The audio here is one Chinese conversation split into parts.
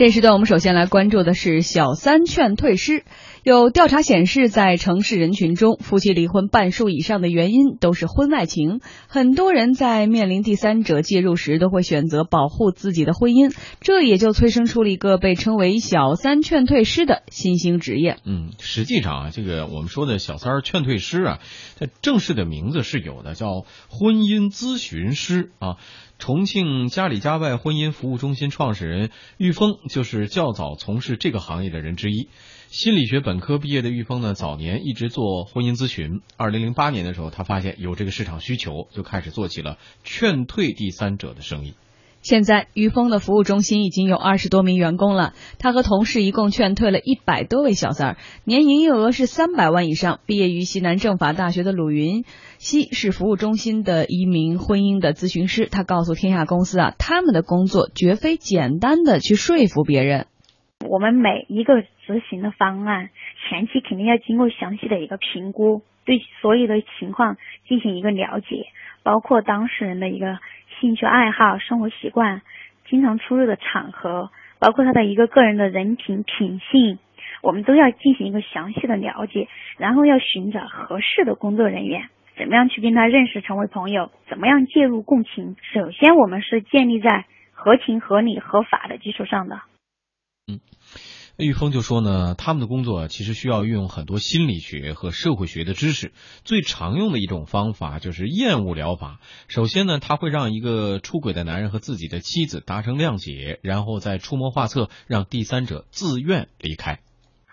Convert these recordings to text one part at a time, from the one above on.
这时段我们首先来关注的是小三劝退师。有调查显示，在城市人群中，夫妻离婚半数以上的原因都是婚外情。很多人在面临第三者介入时，都会选择保护自己的婚姻，这也就催生出了一个被称为“小三劝退师”的新兴职业。嗯，实际上啊，这个我们说的小三劝退师啊，它正式的名字是有的，叫婚姻咨询师啊。重庆家里家外婚姻服务中心创始人玉峰就是较早从事这个行业的人之一。心理学本科毕业的玉峰呢，早年一直做婚姻咨询。二零零八年的时候，他发现有这个市场需求，就开始做起了劝退第三者的生意。现在，玉峰的服务中心已经有二十多名员工了。他和同事一共劝退了一百多位小三儿，年营业额是三百万以上。毕业于西南政法大学的鲁云熙是服务中心的一名婚姻的咨询师。他告诉天下公司啊，他们的工作绝非简单的去说服别人。我们每一个执行的方案，前期肯定要经过详细的一个评估，对所有的情况进行一个了解，包括当事人的一个兴趣爱好、生活习惯、经常出入的场合，包括他的一个个人的人品品性，我们都要进行一个详细的了解，然后要寻找合适的工作人员，怎么样去跟他认识成为朋友，怎么样介入共情。首先，我们是建立在合情合理合法的基础上的。玉峰就说呢，他们的工作其实需要运用很多心理学和社会学的知识。最常用的一种方法就是厌恶疗法。首先呢，他会让一个出轨的男人和自己的妻子达成谅解，然后再出谋划策，让第三者自愿离开。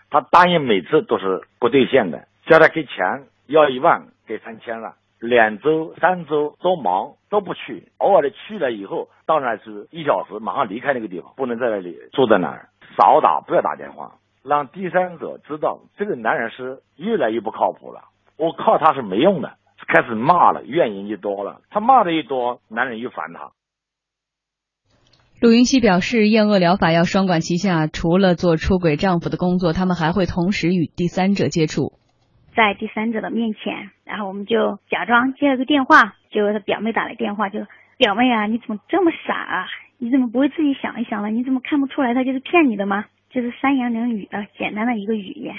他答应每次都是不兑现的，叫他给钱要一万，给三千了。两周、三周都忙都不去，偶尔的去了以后，当然是一小时马上离开那个地方，不能在那里坐在那儿。少打，不要打电话，让第三者知道这个男人是越来越不靠谱了。我靠他是没用的，开始骂了，怨言就多了。他骂的一多，男人越烦他。陆云熙表示，厌恶疗法要双管齐下，除了做出轨丈夫的工作，他们还会同时与第三者接触。在第三者的面前，然后我们就假装接了个电话，就他表妹打来电话，就表妹啊，你怎么这么傻啊？你怎么不会自己想一想了？你怎么看不出来他就是骗你的吗？就是三言两语的简单的一个语言，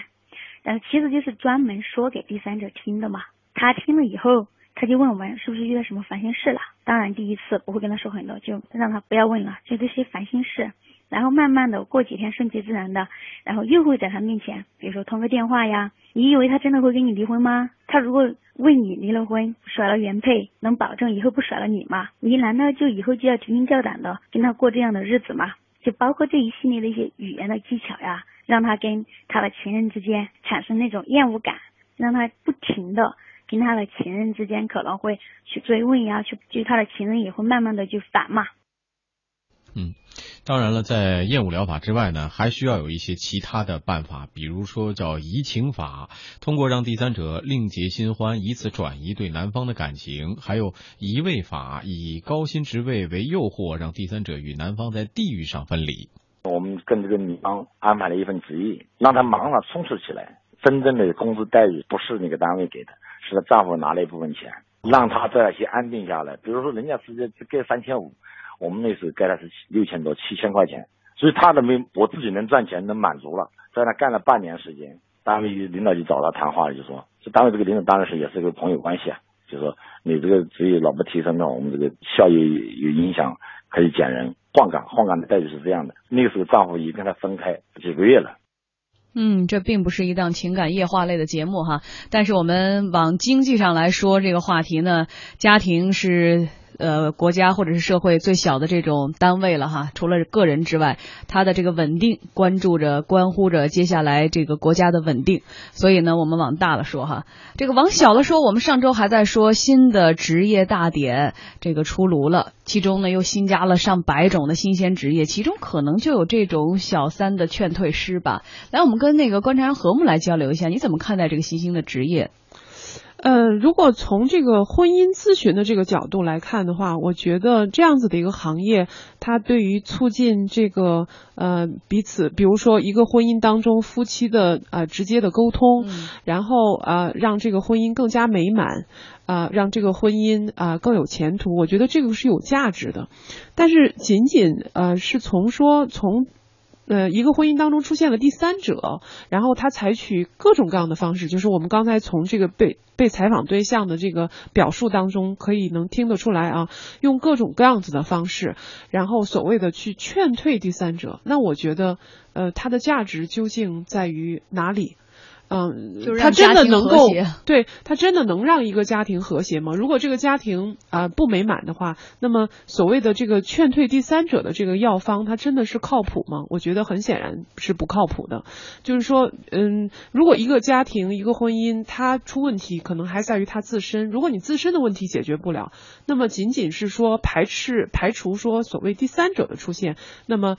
但是其实就是专门说给第三者听的嘛。他听了以后，他就问我们是不是遇到什么烦心事了。当然第一次不会跟他说很多，就让他不要问了，就这些烦心事。然后慢慢的过几天顺其自然的，然后又会在他面前，比如说通个电话呀。你以为他真的会跟你离婚吗？他如果为你离了婚，甩了原配，能保证以后不甩了你吗？你难道就以后就要提心吊胆的跟他过这样的日子吗？就包括这一系列的一些语言的技巧呀，让他跟他的情人之间产生那种厌恶感，让他不停的跟他的情人之间可能会去追问呀，去就他的情人也会慢慢的就烦嘛。嗯。当然了，在厌恶疗法之外呢，还需要有一些其他的办法，比如说叫移情法，通过让第三者另结新欢，以此转移对男方的感情；还有移位法，以高薪职位为诱惑，让第三者与男方在地域上分离。我们跟这个女方安排了一份职业，让她忙了充实起来，真正的工资待遇不是那个单位给的，是她丈夫拿了一部分钱，让她这样先安定下来。比如说，人家直接只给三千五。我们那时给他是六千多七千块钱，所以他的没我自己能赚钱能满足了，在那干了半年时间，单位领导就找他谈话了，就说这单位这个领导当然是也是个朋友关系啊，就说你这个职业老不提升了，我们这个效益有影响，可以减人换岗，换岗的待遇是这样的。那个时候丈夫已跟他分开几个月了。嗯，这并不是一档情感夜话类的节目哈，但是我们往经济上来说，这个话题呢，家庭是。呃，国家或者是社会最小的这种单位了哈，除了个人之外，它的这个稳定关注着、关乎着接下来这个国家的稳定。所以呢，我们往大了说哈，这个往小了说，我们上周还在说新的职业大典这个出炉了，其中呢又新加了上百种的新鲜职业，其中可能就有这种小三的劝退师吧。来，我们跟那个观察员何木来交流一下，你怎么看待这个新兴的职业？呃，如果从这个婚姻咨询的这个角度来看的话，我觉得这样子的一个行业，它对于促进这个呃彼此，比如说一个婚姻当中夫妻的呃直接的沟通，然后呃让这个婚姻更加美满，啊让这个婚姻啊更有前途，我觉得这个是有价值的。但是仅仅呃是从说从呃一个婚姻当中出现了第三者，然后他采取各种各样的方式，就是我们刚才从这个被被采访对象的这个表述当中可以能听得出来啊，用各种各样子的方式，然后所谓的去劝退第三者，那我觉得呃它的价值究竟在于哪里？嗯，就他真的能够对他真的能让一个家庭和谐吗？如果这个家庭啊、不美满的话，那么所谓的这个劝退第三者的这个药方，它真的是靠谱吗？我觉得很显然是不靠谱的。就是说，嗯，如果一个家庭、一个婚姻它出问题，可能还在于他自身。如果你自身的问题解决不了，那么仅仅是说排斥、排除说所谓第三者的出现，那么。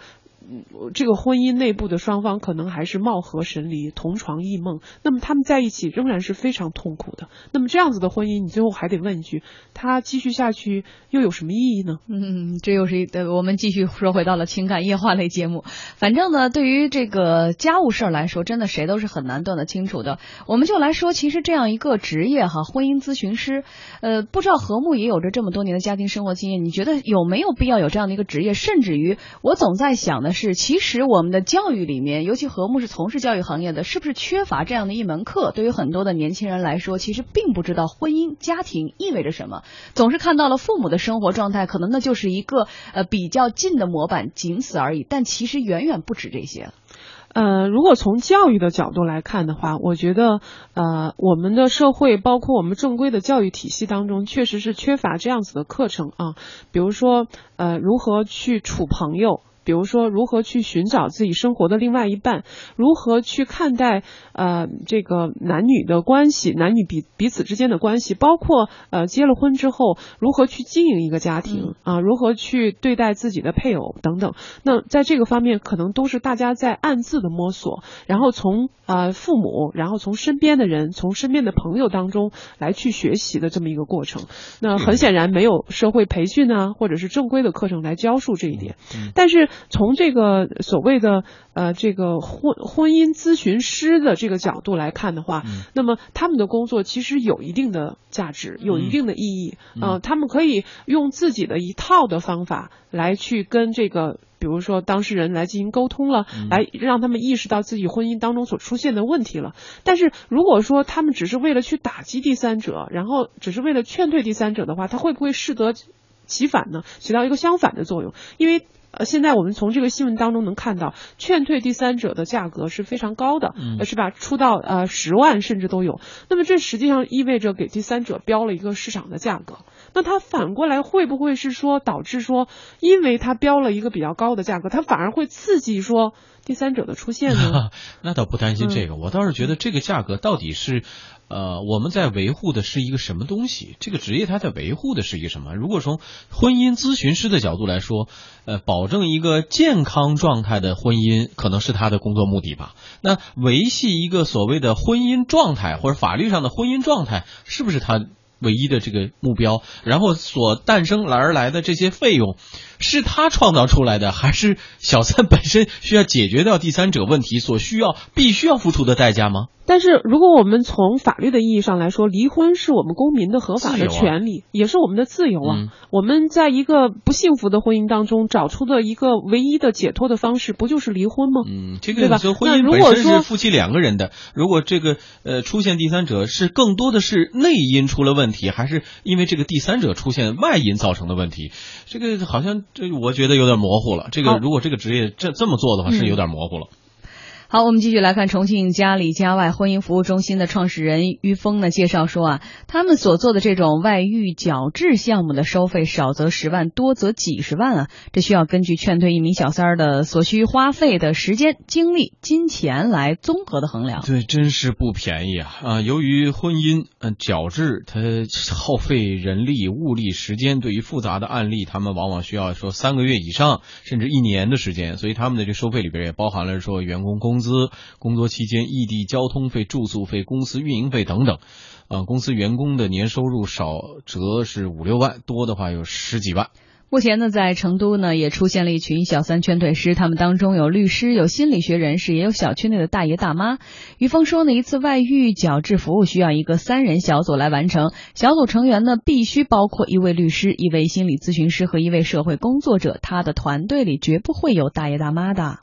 这个婚姻内部的双方可能还是貌合神离、同床异梦，那么他们在一起仍然是非常痛苦的。那么这样子的婚姻，你最后还得问一句：他继续下去又有什么意义呢？嗯，这又是一呃，我们继续说回到了情感夜话类节目。反正呢，对于这个家务事儿来说，真的谁都是很难断得清楚的。我们就来说，其实这样一个职业哈，婚姻咨询师，呃，不知道何木也有着这么多年的家庭生活经验，你觉得有没有必要有这样的一个职业？甚至于，我总在想的是，其实我们的教育里面，尤其何木是从事教育行业的，是不是缺乏这样的一门课？对于很多的年轻人来说，其实并不知道婚姻家庭意味着什么，总是看到了父母的生活状态，可能那就是一个呃比较近的模板，仅此而已。但其实远远不止这些。呃，如果从教育的角度来看的话，我觉得，呃，我们的社会包括我们正规的教育体系当中，确实是缺乏这样子的课程啊。比如说，呃，如何去处朋友，比如说如何去寻找自己生活的另外一半，如何去看待呃这个男女的关系，男女彼彼此之间的关系，包括呃结了婚之后如何去经营一个家庭啊，如何去对待自己的配偶等等。那在这个方面，可能都是大家在暗自的摸索，然后从呃父母，然后从身边的人，从身边的朋友当中来去学习的这么一个过程。那很显然没有社会培训啊，或者是正规的课程来教授这一点。但是从这个所谓的呃这个婚婚姻咨询师的这个角度来看的话，那么他们的工作其实有一定的价值，有一定的意义。呃，他们可以用自己的一套的方法来去跟这个。比如说，当事人来进行沟通了，来让他们意识到自己婚姻当中所出现的问题了。但是，如果说他们只是为了去打击第三者，然后只是为了劝退第三者的话，他会不会适得其反呢？起到一个相反的作用？因为呃，现在我们从这个新闻当中能看到，劝退第三者的价格是非常高的，呃是吧？出到呃十万甚至都有。那么这实际上意味着给第三者标了一个市场的价格。那它反过来会不会是说导致说，因为它标了一个比较高的价格，它反而会刺激说第三者的出现呢？那倒不担心这个，我倒是觉得这个价格到底是，呃，我们在维护的是一个什么东西？这个职业它在维护的是一个什么？如果从婚姻咨询师的角度来说，呃，保证一个健康状态的婚姻，可能是他的工作目的吧。那维系一个所谓的婚姻状态或者法律上的婚姻状态，是不是他？唯一的这个目标，然后所诞生而来的这些费用，是他创造出来的，还是小三本身需要解决掉第三者问题所需要必须要付出的代价吗？但是，如果我们从法律的意义上来说，离婚是我们公民的合法的权利，也是我们的自由啊。嗯我们在一个不幸福的婚姻当中找出的一个唯一的解脱的方式，不就是离婚吗？嗯，这对吧个就婚那姻本身如果说是夫妻两个人的，如果这个呃出现第三者是更多的是内因出了问题，还是因为这个第三者出现外因造成的问题？这个好像这我觉得有点模糊了。这个如果这个职业这这么做的话，是有点模糊了。好，我们继续来看重庆家里家外婚姻服务中心的创始人于峰呢介绍说啊，他们所做的这种外遇矫治项目的收费少则十万，多则几十万啊，这需要根据劝退一名小三儿的所需花费的时间、精力、金钱来综合的衡量。对，真是不便宜啊！啊，由于婚姻嗯矫治，它耗费人力、物力、时间，对于复杂的案例，他们往往需要说三个月以上，甚至一年的时间，所以他们的这收费里边也包含了说员工工工资、工作期间异地交通费、住宿费、公司运营费等等。啊，公司员工的年收入少则是五六万，多的话有十几万。目前呢，在成都呢也出现了一群小三劝退师，他们当中有律师、有心理学人士，也有小区内的大爷大妈。于峰说呢，一次外遇矫治服务需要一个三人小组来完成，小组成员呢必须包括一位律师、一位心理咨询师和一位社会工作者，他的团队里绝不会有大爷大妈的。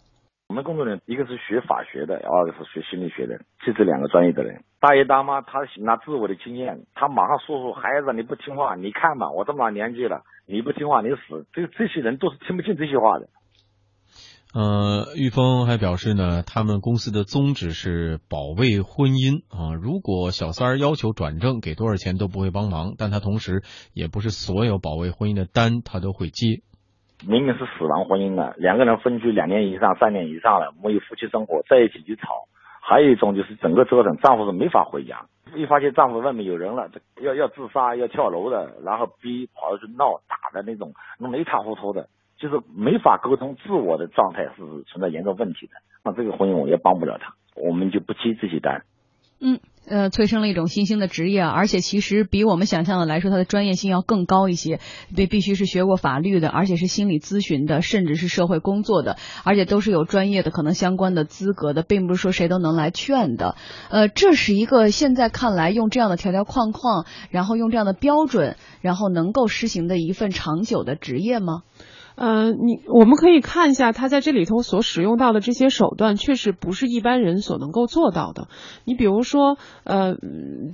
我们工作人员一个是学法学的，二个是学心理学的，就这两个专业的人。大爷大妈他拿自我的经验，他马上说说孩子你不听话，你看吧，我这么大年纪了，你不听话你死。这这些人都是听不进这些话的。呃，玉峰还表示呢，他们公司的宗旨是保卫婚姻啊。如果小三儿要求转正，给多少钱都不会帮忙，但他同时也不是所有保卫婚姻的单他都会接。明明是死亡婚姻了，两个人分居两年以上、三年以上了，没有夫妻生活，在一起就吵。还有一种就是整个折腾，丈夫是没法回家，一发现丈夫外面有人了，要要自杀、要跳楼的，然后逼跑出去闹、打的那种，弄得一塌糊涂的，就是没法沟通，自我的状态是存在严重问题的。那这个婚姻我也帮不了他，我们就不接这些单。嗯。呃，催生了一种新兴的职业，而且其实比我们想象的来说，它的专业性要更高一些。对，必须是学过法律的，而且是心理咨询的，甚至是社会工作的，而且都是有专业的可能相关的资格的，并不是说谁都能来劝的。呃，这是一个现在看来用这样的条条框框，然后用这样的标准，然后能够实行的一份长久的职业吗？呃，你我们可以看一下他在这里头所使用到的这些手段，确实不是一般人所能够做到的。你比如说，呃，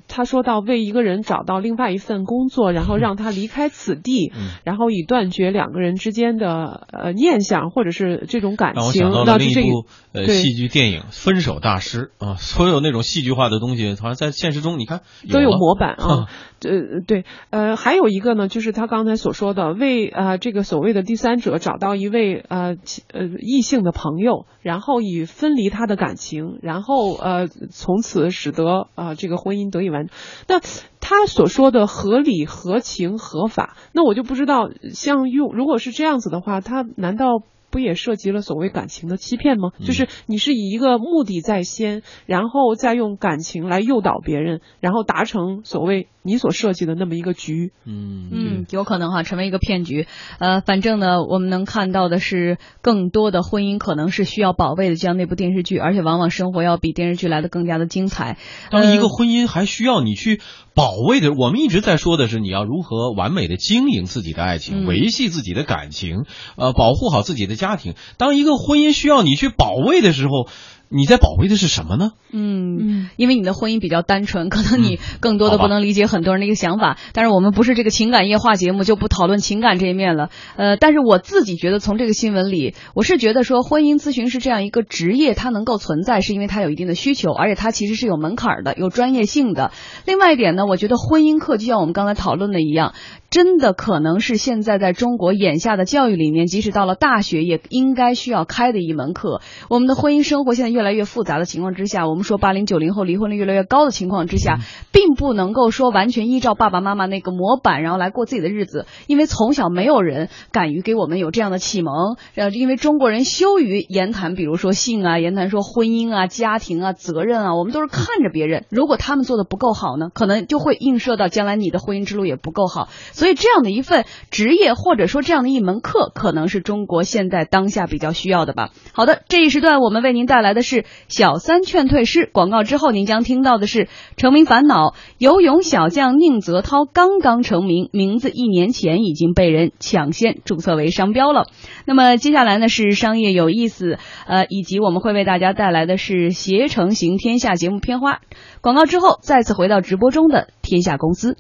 他说到为一个人找到另外一份工作，然后让他离开此地，然后以断绝两个人之间的呃念想或者是这种感情。让我想到了另一部呃戏剧电影《分手大师》啊，所有那种戏剧化的东西，好像在现实中你看都有模板啊。呃，对，呃，还有一个呢，就是他刚才所说的为啊这个所谓的第三。者找到一位呃呃异性的朋友，然后以分离他的感情，然后呃从此使得啊这个婚姻得以完。那他所说的合理、合情、合法，那我就不知道，像用如果是这样子的话，他难道不也涉及了所谓感情的欺骗吗？就是你是以一个目的在先，然后再用感情来诱导别人，然后达成所谓。你所设计的那么一个局，嗯嗯，有可能哈成为一个骗局。呃，反正呢，我们能看到的是，更多的婚姻可能是需要保卫的，就像那部电视剧，而且往往生活要比电视剧来的更加的精彩。当一个婚姻还需要你去保卫的，我们一直在说的是你要如何完美的经营自己的爱情，维系自己的感情，呃，保护好自己的家庭。当一个婚姻需要你去保卫的时候。你在保卫的是什么呢？嗯，因为你的婚姻比较单纯，可能你更多的不能理解很多人的一个想法。但是我们不是这个情感夜话节目，就不讨论情感这一面了。呃，但是我自己觉得，从这个新闻里，我是觉得说，婚姻咨询师这样一个职业，它能够存在，是因为它有一定的需求，而且它其实是有门槛的，有专业性的。另外一点呢，我觉得婚姻课就像我们刚才讨论的一样。真的可能是现在在中国眼下的教育里面，即使到了大学也应该需要开的一门课。我们的婚姻生活现在越来越复杂的情况之下，我们说八零九零后离婚率越来越高的情况之下，并不能够说完全依照爸爸妈妈那个模板，然后来过自己的日子。因为从小没有人敢于给我们有这样的启蒙，呃，因为中国人羞于言谈，比如说性啊，言谈说婚姻啊、家庭啊、责任啊，我们都是看着别人。如果他们做的不够好呢，可能就会映射到将来你的婚姻之路也不够好。所以这样的一份职业，或者说这样的一门课，可能是中国现在当下比较需要的吧。好的，这一时段我们为您带来的是小三劝退师广告之后，您将听到的是成名烦恼。游泳小将宁泽涛刚刚成名，名字一年前已经被人抢先注册为商标了。那么接下来呢是商业有意思，呃，以及我们会为大家带来的是携程行天下节目片花。广告之后，再次回到直播中的天下公司。